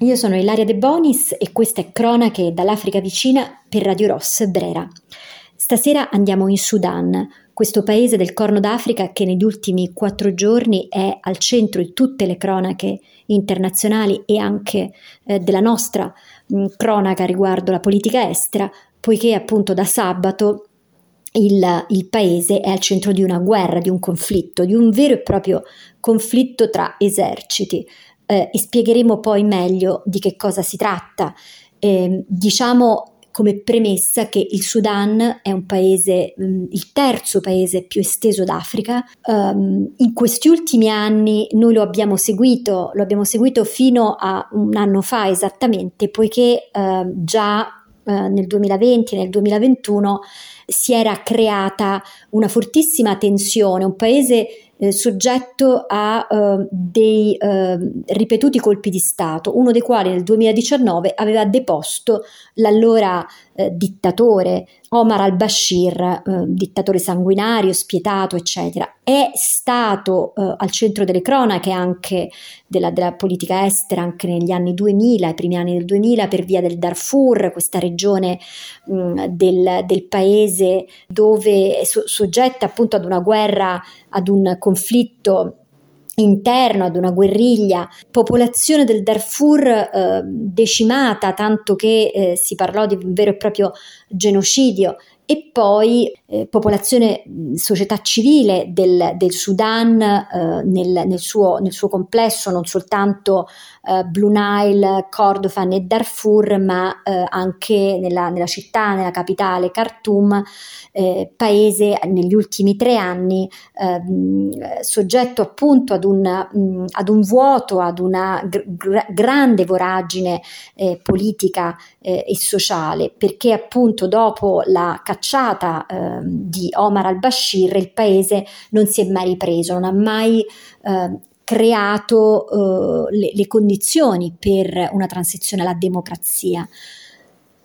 io sono Ilaria De Bonis e questa è Cronache dall'Africa vicina per Radio Ross Brera. Stasera andiamo in Sudan, questo paese del Corno d'Africa che negli ultimi quattro giorni è al centro di tutte le cronache internazionali e anche eh, della nostra mh, cronaca riguardo la politica estera, poiché appunto da sabato il, il, paese è al centro di una guerra, di un conflitto, di un vero e proprio conflitto tra eserciti eh, e spiegheremo poi meglio di che cosa si tratta. Eh, diciamo come premessa che il Sudan è un paese, mh, mm, il terzo paese più esteso d'Africa. Um, in questi ultimi anni noi lo abbiamo seguito, lo abbiamo seguito fino a un anno fa esattamente, poiché uh, già uh, nel 2020 e nel 2021 si era creata una fortissima tensione, un paese eh, soggetto a eh, dei eh, ripetuti colpi di Stato, uno dei quali nel 2019 aveva deposto l'allora eh, dittatore Omar al-Bashir, eh, dittatore sanguinario, spietato, eccetera. È stato eh, al centro delle cronache anche della, della, politica estera anche negli anni 2000, i primi anni del 2000, per via del Darfur, questa regione mh, del, del, paese dove è so, soggetta appunto ad una guerra, ad un conflitto interno ad una guerriglia, popolazione del Darfur eh, decimata, tanto che eh, si parlò di un vero e proprio genocidio. E poi eh, popolazione, società civile del, del Sudan eh, nel, nel, suo, nel, suo, complesso, non soltanto eh, Blue Nile, Kordofan e Darfur, ma eh, anche nella, nella, città, nella capitale Khartoum, eh, paese negli ultimi tre anni ehm, soggetto appunto ad un, mh, ad un, vuoto, ad una gr- grande voragine eh, politica e sociale, perché appunto dopo la cacciata eh, di Omar al-Bashir il paese non si è mai ripreso, non ha mai eh, creato eh, le, le, condizioni per una transizione alla democrazia.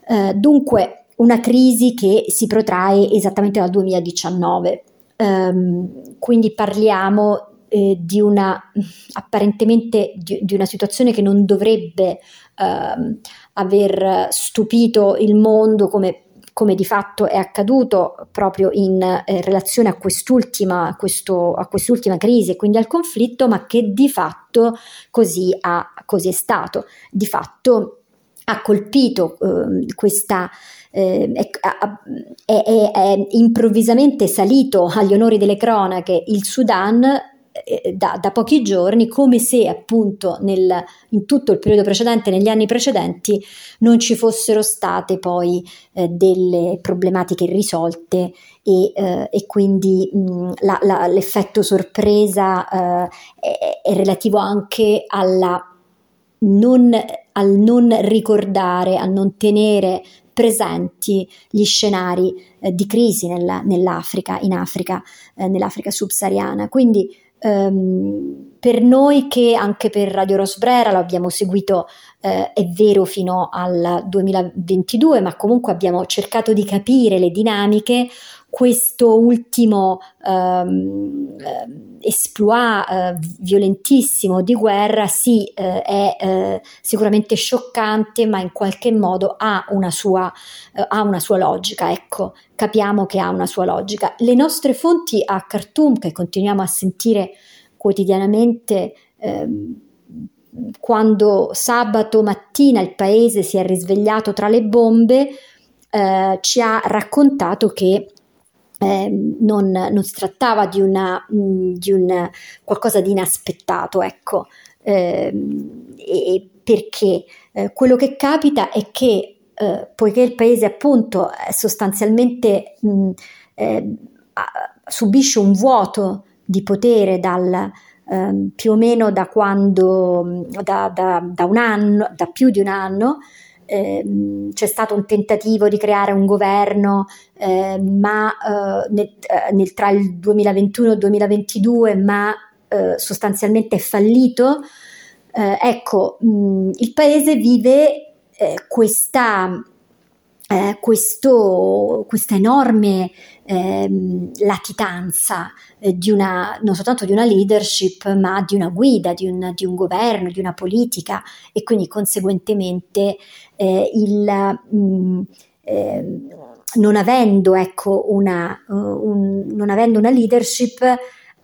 Eh, dunque una crisi che si protrae esattamente dal 2019. Ehm, quindi parliamo eh, di una apparentemente di, di, una situazione che non dovrebbe ehm, aver stupito il mondo come come di fatto è accaduto proprio in eh, relazione a quest'ultima, questo, a quest'ultima crisi e quindi al conflitto, ma che di fatto così, ha, così è stato. Di fatto ha colpito eh, questa eh, è, è, è, improvvisamente salito agli onori delle cronache il Sudan da, da, pochi giorni, come se appunto nel, in tutto il periodo precedente, negli anni precedenti, non ci fossero state poi eh, delle problematiche irrisolte e, eh, e quindi mh, la, la, l'effetto sorpresa eh, è, è, relativo anche alla non, al non ricordare, a non tenere presenti gli scenari eh, di crisi nella, nell'Africa, in Africa, eh, nell'Africa subsahariana. Quindi Um, per noi che anche per Radio Rosbrera lo abbiamo seguito, eh, è vero, fino al 2022, ma comunque abbiamo cercato di capire le dinamiche, questo ultimo um, esploit uh, violentissimo di guerra sì uh, è uh, sicuramente scioccante ma in qualche modo ha una sua, ha una sua logica ecco. Capiamo che ha una sua logica. Le nostre fonti a Khartoum che continuiamo a sentire quotidianamente ehm, quando sabato mattina il paese si è risvegliato tra le bombe eh, ci ha raccontato che eh, non, non, si trattava di, una, mm, di un qualcosa di inaspettato, ecco, eh, e perché? Eh, quello che capita è che eh, poiché il paese appunto sostanzialmente mh, mm, eh, subisce un vuoto di potere dal, ehm, più o meno da quando, da, da, da, un anno, da più di un anno, eh, c'è stato un tentativo di creare un governo, eh, ma eh, nel, eh, nel, tra il 2021 e il 2022, ma eh, sostanzialmente è fallito. Eh, ecco, mh, il paese vive questa eh, questo, questa enorme eh, latitanza eh, di una, non soltanto di una leadership, ma di una guida, di un, di un governo, di una politica e quindi conseguentemente eh, il, mh, mm, ehm, non, avendo, ecco, una, uh, un, non avendo una leadership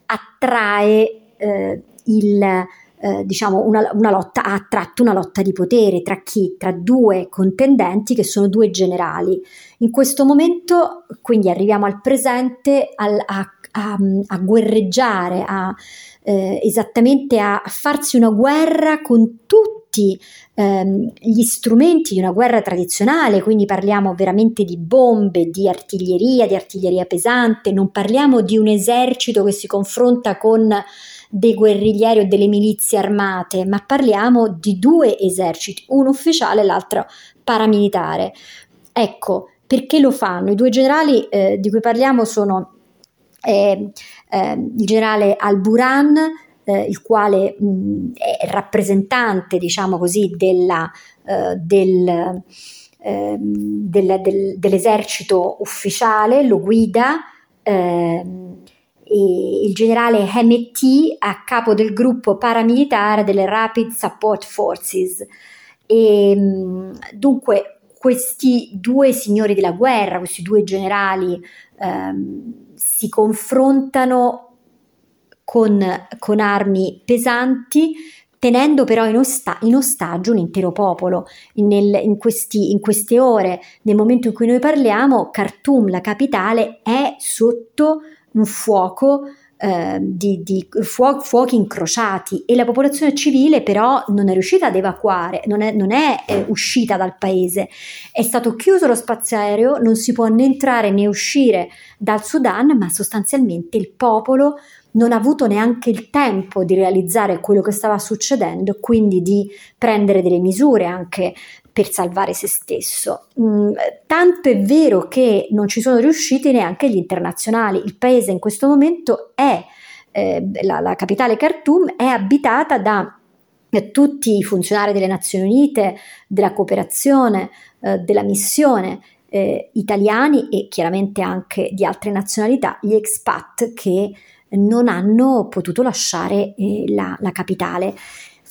attrae eh, il eh, diciamo una, una, lotta ha attratto una lotta di potere tra chi? Tra due contendenti che sono due generali. In questo momento, quindi arriviamo al presente, al, a, a, a, guerreggiare, a, eh, esattamente a, farsi una guerra con tutti ehm, gli strumenti di una guerra tradizionale, quindi parliamo veramente di bombe, di artiglieria, di artiglieria pesante, non parliamo di un esercito che si confronta con dei guerriglieri o delle milizie armate, ma parliamo di due eserciti, uno ufficiale e l'altro paramilitare. Ecco, perché lo fanno? I due generali eh, di cui parliamo sono eh, eh, il generale Al-Buran, eh, il quale mh, è rappresentante, diciamo così, della, eh, del, ehm, del, del, dell'esercito ufficiale, lo guida. Eh, il generale Hemeti a capo del gruppo paramilitare delle Rapid Support Forces. E, dunque, questi due signori della guerra, questi due generali, ehm, si confrontano con, con, armi pesanti, tenendo però in, osta- in ostaggio un intero popolo. Nel, in, questi, in queste ore, nel momento in cui noi parliamo, Khartoum, la capitale, è sotto un fuoco eh, di, di fuo- fuochi incrociati. E la popolazione civile però non è riuscita ad evacuare, non è, non è eh, uscita dal paese, è stato chiuso lo spazio aereo, non si può né entrare né uscire dal Sudan, ma sostanzialmente il popolo non ha avuto neanche il tempo di realizzare quello che stava succedendo, quindi di prendere delle misure anche per salvare se stesso. Mm, tanto è vero che non ci sono riusciti neanche gli internazionali. Il paese in questo momento è, eh, la, la capitale Khartoum, è abitata da eh, tutti i funzionari delle Nazioni Unite, della cooperazione, eh, della missione eh, italiani e chiaramente anche di altre nazionalità, gli expat che non hanno potuto lasciare eh, la, la capitale.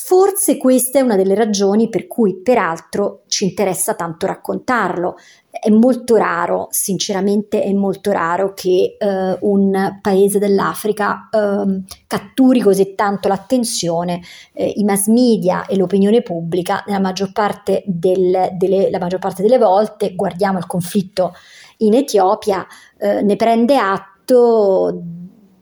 Forse questa è una delle ragioni per cui peraltro ci interessa tanto raccontarlo. È molto raro, sinceramente è molto raro che eh, un paese dell'Africa eh, catturi così tanto l'attenzione. Eh, I mass media e l'opinione pubblica, nella maggior parte, del, delle, maggior parte delle volte, guardiamo il conflitto in Etiopia, eh, ne prende atto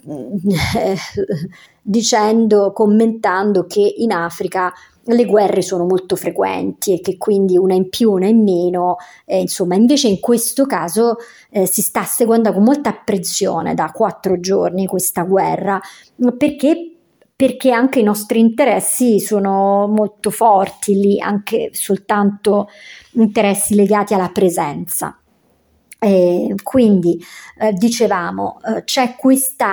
dicendo, commentando che in Africa le guerre sono molto frequenti e che quindi una in più, una in meno, eh, insomma, invece in questo caso eh, si sta seguendo con molta apprensione da quattro giorni questa guerra, perché perché anche i nostri interessi sono molto forti lì, anche soltanto interessi legati alla presenza. Eh, quindi eh, dicevamo eh, c'è questo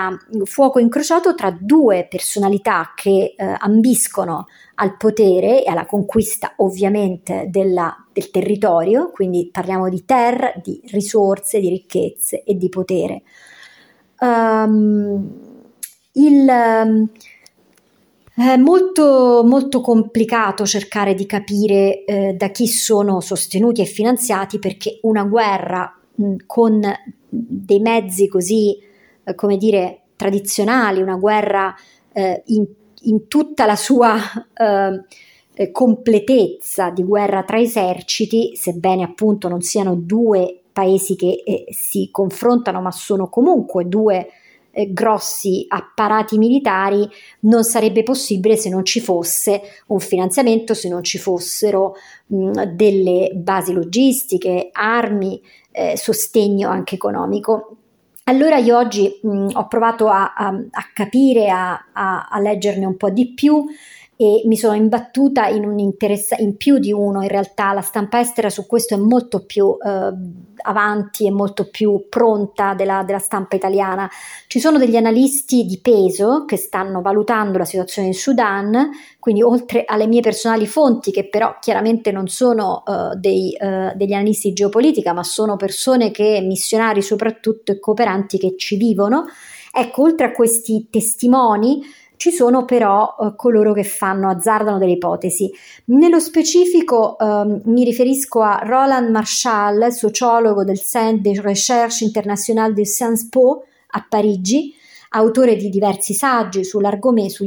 fuoco incrociato tra due personalità che eh, ambiscono al potere e alla conquista ovviamente della, del territorio, quindi parliamo di terra, di risorse, di ricchezze e di potere. Um, il, um, è molto, molto complicato cercare di capire eh, da chi sono sostenuti e finanziati perché una guerra con dei mezzi così, eh, come dire, tradizionali, una guerra eh, in, in, tutta la sua eh, eh, completezza di guerra tra eserciti, sebbene appunto non siano due paesi che eh, si confrontano, ma sono comunque due eh, grossi apparati militari non sarebbe possibile se non ci fosse un finanziamento, se non ci fossero mh, delle basi logistiche, armi, eh, sostegno anche economico. Allora io oggi mh, ho provato a, a, a capire, a, a, leggerne un po' di più e mi sono imbattuta in, un interessa- in più di uno in realtà, la stampa estera su questo è molto più eh, avanti e molto più pronta della, della, stampa italiana. Ci sono degli analisti di peso che stanno valutando la situazione in Sudan, quindi oltre alle mie personali fonti che però chiaramente non sono uh, dei, uh, degli analisti di geopolitica, ma sono persone che, missionari soprattutto e cooperanti che ci vivono, ecco, oltre a questi testimoni, ci sono però eh, coloro che fanno, azzardano delle ipotesi. Nello specifico eh, mi riferisco a Roland Marshall, sociologo del Centre de Recherche Internationale de Sciences Po a Parigi, autore di diversi saggi sugli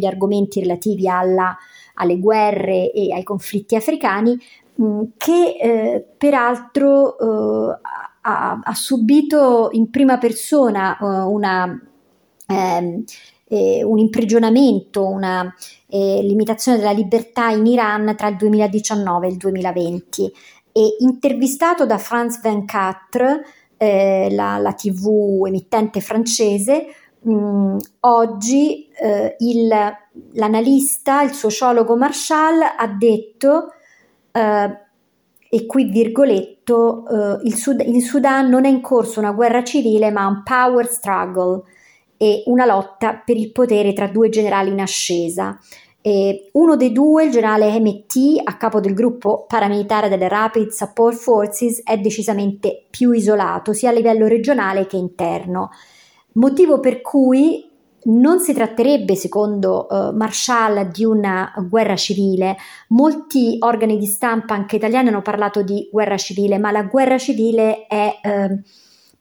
argomenti relativi alla, alle guerre e ai conflitti africani, mh, che eh, peraltro eh, ha, ha, subito in prima persona uh, una eh, eh, un imprigionamento, una eh, limitazione della libertà in Iran tra il 2019 e il 2020. E intervistato da France 24, eh, la, la, TV emittente francese, mh, mm, oggi eh, il, l'analista, il sociologo Marshall ha detto, eh, e qui virgoletto, eh, il, Sud- il Sudan non è in corso una guerra civile ma un power struggle e una lotta per il potere tra due generali in ascesa. E uno dei due, il generale MT, a capo del gruppo paramilitare delle Rapid Support Forces, è decisamente più isolato sia a livello regionale che interno, motivo per cui non si tratterebbe, secondo uh, Marshall, di una guerra civile. Molti organi di stampa, anche italiani, hanno parlato di guerra civile, ma la guerra civile è... Uh,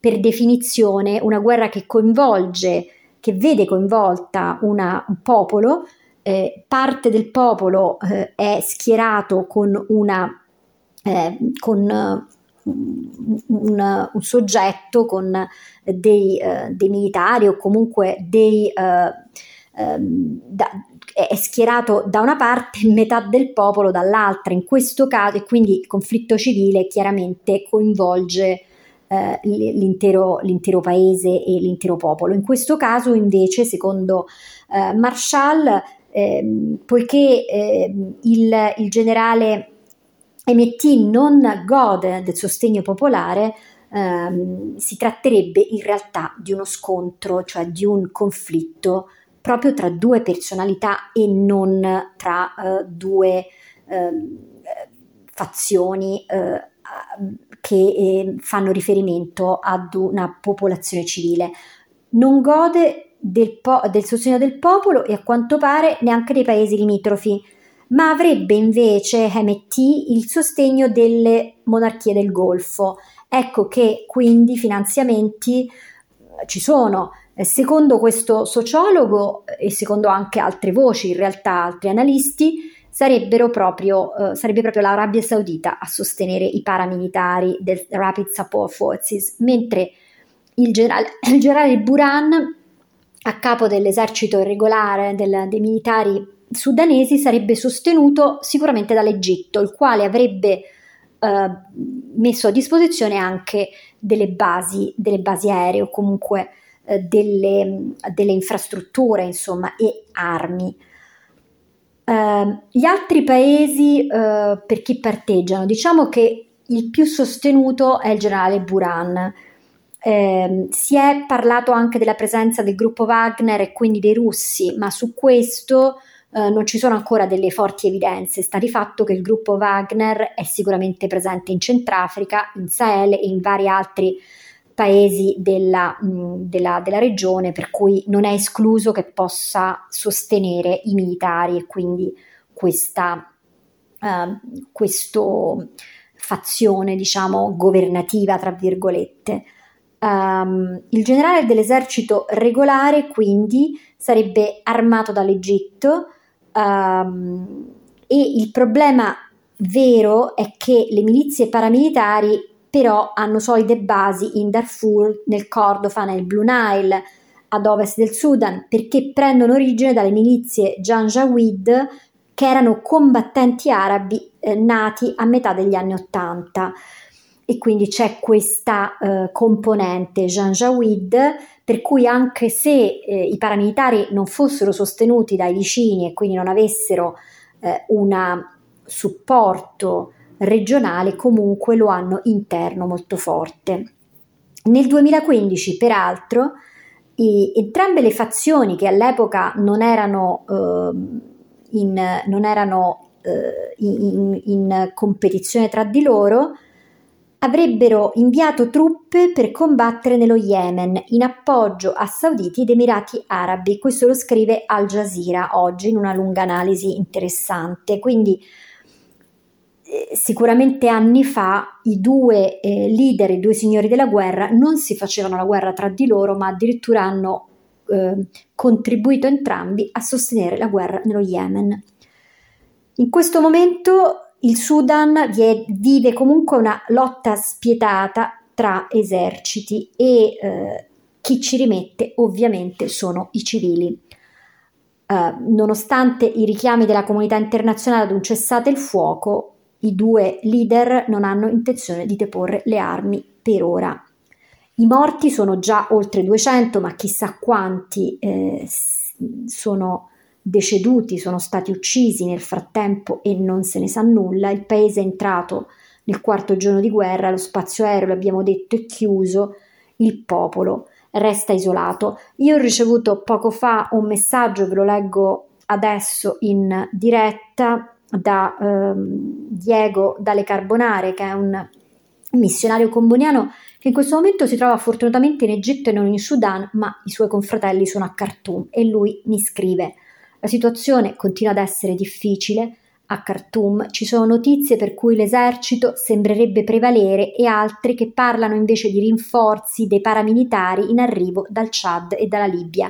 per definizione una guerra che coinvolge, che vede coinvolta una, un popolo, eh, parte del popolo eh, è schierato con, una, eh, con un, un, un, soggetto, con dei, eh, dei, militari o comunque dei... Eh, ehm, da, è schierato da una parte metà del popolo dall'altra, in questo caso, e quindi il conflitto civile chiaramente coinvolge eh, l'intero, l'intero, paese e l'intero popolo. In questo caso invece, secondo eh, Marshall, eh, poiché ehm, il, il, generale MT non gode del sostegno popolare, ehm, si tratterebbe in realtà di uno scontro, cioè di un conflitto proprio tra due personalità e non tra eh, due ehm, fazioni eh, che eh, fanno riferimento ad una popolazione civile. Non gode del, po- del sostegno del popolo e a quanto pare neanche dei paesi limitrofi, ma avrebbe invece MT il sostegno delle monarchie del Golfo. Ecco che quindi finanziamenti eh, ci sono. Secondo questo sociologo e secondo anche altre voci, in realtà altri analisti, sarebbero proprio, eh, sarebbe proprio l'Arabia Saudita a sostenere i paramilitari del Rapid Support Forces, mentre il generale, il generale Buran, a capo dell'esercito irregolare del, dei militari sudanesi, sarebbe sostenuto sicuramente dall'Egitto, il quale avrebbe eh, messo a disposizione anche delle basi, delle basi aeree o comunque eh, delle, delle infrastrutture, insomma, e armi. Uh, gli altri paesi uh, per chi parteggiano, diciamo che il più sostenuto è il generale Buran. Uh, si è parlato anche della presenza del gruppo Wagner e quindi dei russi, ma su questo eh, non ci sono ancora delle forti evidenze. Sta di fatto che il gruppo Wagner è sicuramente presente in Centrafrica, in Sahel e in vari altri paesi della, mh, della, della, regione, per cui non è escluso che possa sostenere i militari e quindi questa uh, fazione, diciamo, governativa, tra virgolette. Um, il generale dell'esercito regolare quindi sarebbe armato dall'Egitto um, e il problema vero è che le milizie paramilitari però hanno solide basi in Darfur, nel Kordofan e nel Blue Nile, ad ovest del Sudan, perché prendono origine dalle milizie Janjaweed, che erano combattenti arabi eh, nati a metà degli anni Ottanta. e quindi c'è questa eh, componente Jean Jawid per cui anche se eh, i paramilitari non fossero sostenuti dai vicini e quindi non avessero eh, un supporto regionale, comunque lo hanno interno molto forte. Nel 2015, peraltro, i, entrambe le fazioni che all'epoca non erano, eh, in, non erano eh, in, in competizione tra di loro, avrebbero inviato truppe per combattere nello Yemen in appoggio a Sauditi ed Emirati Arabi. Questo lo scrive Al Jazeera oggi in una lunga analisi interessante. Quindi sicuramente anni fa i due eh, leader, i due signori della guerra, non si facevano la guerra tra di loro, ma addirittura hanno eh, contribuito entrambi a sostenere la guerra nello Yemen. In questo momento il Sudan vive comunque una lotta spietata tra eserciti e eh, chi ci rimette ovviamente sono i civili. Uh, nonostante i richiami della comunità internazionale ad un cessate il fuoco, i due leader non hanno intenzione di deporre le armi per ora. I morti sono già oltre 200, ma chissà quanti eh, sono deceduti sono stati uccisi nel frattempo e non se ne sa nulla, il paese è entrato nel quarto giorno di guerra, lo spazio aereo, l'abbiamo detto, è chiuso, il popolo resta isolato. Io ho ricevuto poco fa un messaggio, ve lo leggo adesso in diretta, da eh, Diego Dalle Carbonare, che è un missionario comboniano che in questo momento si trova fortunatamente in Egitto e non in Sudan, ma i suoi confratelli sono a Khartoum e lui mi scrive la situazione continua ad essere difficile. A Khartoum ci sono notizie per cui l'esercito sembrerebbe prevalere e altre che parlano invece di rinforzi dei paramilitari in arrivo dal Chad e dalla Libia.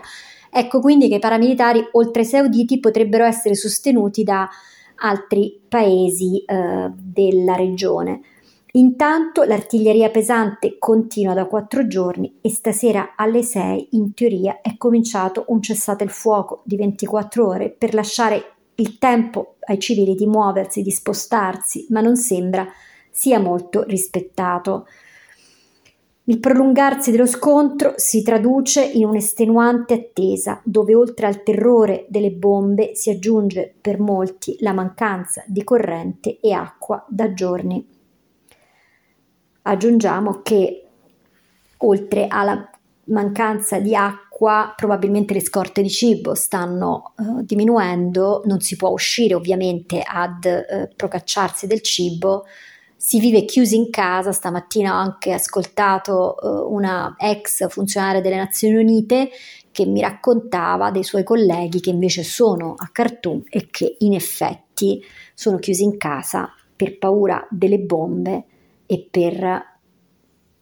Ecco quindi che i paramilitari, oltre ai sauditi, potrebbero essere sostenuti da altri paesi eh, della regione. Intanto l'artiglieria pesante continua da quattro giorni e stasera alle 6 in teoria è cominciato un cessate il fuoco di 24 ore per lasciare il tempo ai civili di muoversi, di spostarsi, ma non sembra sia molto rispettato. Il prolungarsi dello scontro si traduce in un'estenuante attesa, dove oltre al terrore delle bombe si aggiunge per molti la mancanza di corrente e acqua da giorni. Aggiungiamo che oltre alla mancanza di acqua, probabilmente le scorte di cibo stanno uh, diminuendo, non si può uscire ovviamente ad uh, procacciarsi del cibo, si vive chiusi in casa, stamattina ho anche ascoltato uh, una ex funzionaria delle Nazioni Unite che mi raccontava dei suoi colleghi che invece sono a Khartoum e che in effetti sono chiusi in casa per paura delle bombe e per,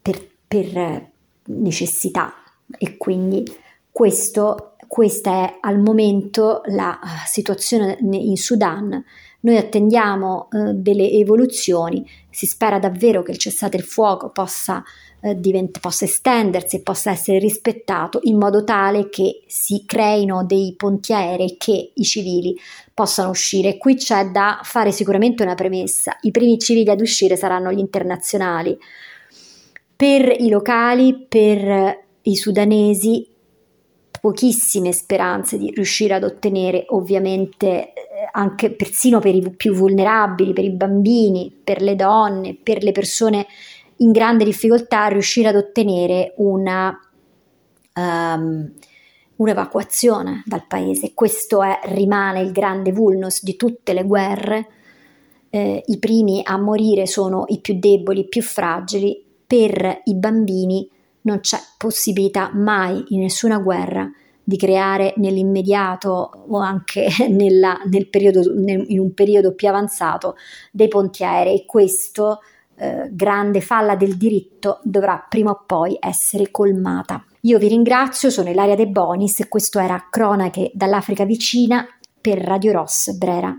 per, per necessità e quindi questo, questa è al momento la eh, situazione in Sudan. Noi attendiamo eh, delle evoluzioni, si spera davvero che il cessate il fuoco possa, eh, divent- possa estendersi e possa essere rispettato in modo tale che si creino dei ponti aerei che i civili possano uscire. Qui c'è da fare sicuramente una premessa, i primi civili ad uscire saranno gli internazionali. Per i locali, per i sudanesi, pochissime speranze di riuscire ad ottenere ovviamente eh, anche persino per i più vulnerabili, per i bambini, per le donne, per le persone in grande difficoltà, riuscire ad ottenere una um, un'evacuazione dal paese. Questo è, rimane il grande vulnus di tutte le guerre. Eh, I primi a morire sono i più deboli, i più fragili. Per i bambini non c'è possibilità mai in nessuna guerra di creare nell'immediato o anche nella, nel periodo, nel, in un periodo più avanzato dei ponti aerei. Questo eh, grande falla del diritto dovrà prima o poi essere colmata. Io vi ringrazio, sono Ilaria De Bonis e questo era Cronache dall'Africa vicina per Radio Ross Brera.